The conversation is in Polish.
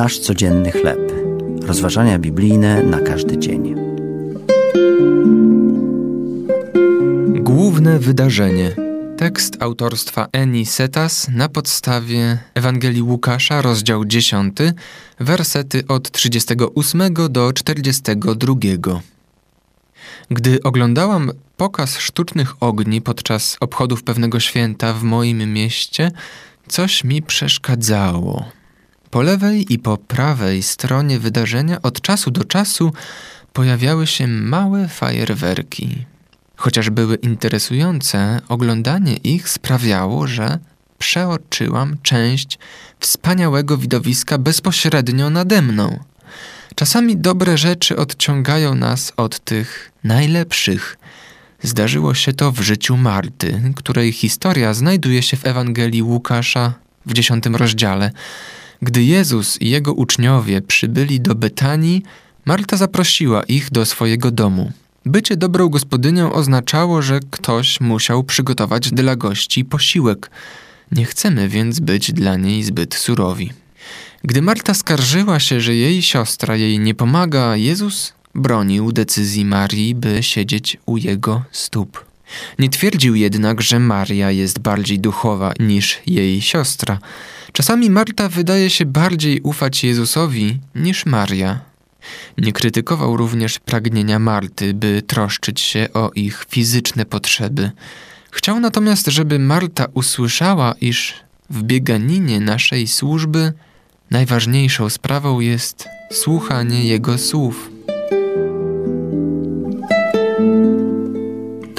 Nasz codzienny chleb. Rozważania biblijne na każdy dzień. Główne wydarzenie. Tekst autorstwa Eni Setas na podstawie Ewangelii Łukasza, rozdział 10, wersety od 38 do 42. Gdy oglądałam pokaz sztucznych ogni podczas obchodów pewnego święta w moim mieście, coś mi przeszkadzało. Po lewej i po prawej stronie wydarzenia od czasu do czasu pojawiały się małe fajerwerki. Chociaż były interesujące, oglądanie ich sprawiało, że przeoczyłam część wspaniałego widowiska bezpośrednio nade mną. Czasami dobre rzeczy odciągają nas od tych najlepszych. Zdarzyło się to w życiu Marty, której historia znajduje się w Ewangelii Łukasza w dziesiątym rozdziale. Gdy Jezus i jego uczniowie przybyli do Betanii, Marta zaprosiła ich do swojego domu. Bycie dobrą gospodynią oznaczało, że ktoś musiał przygotować dla gości posiłek. Nie chcemy więc być dla niej zbyt surowi. Gdy Marta skarżyła się, że jej siostra jej nie pomaga, Jezus bronił decyzji Marii, by siedzieć u jego stóp. Nie twierdził jednak, że Maria jest bardziej duchowa niż jej siostra. Czasami Marta wydaje się bardziej ufać Jezusowi niż Maria. Nie krytykował również pragnienia Marty, by troszczyć się o ich fizyczne potrzeby. Chciał natomiast, żeby Marta usłyszała, iż w bieganinie naszej służby najważniejszą sprawą jest słuchanie Jego słów.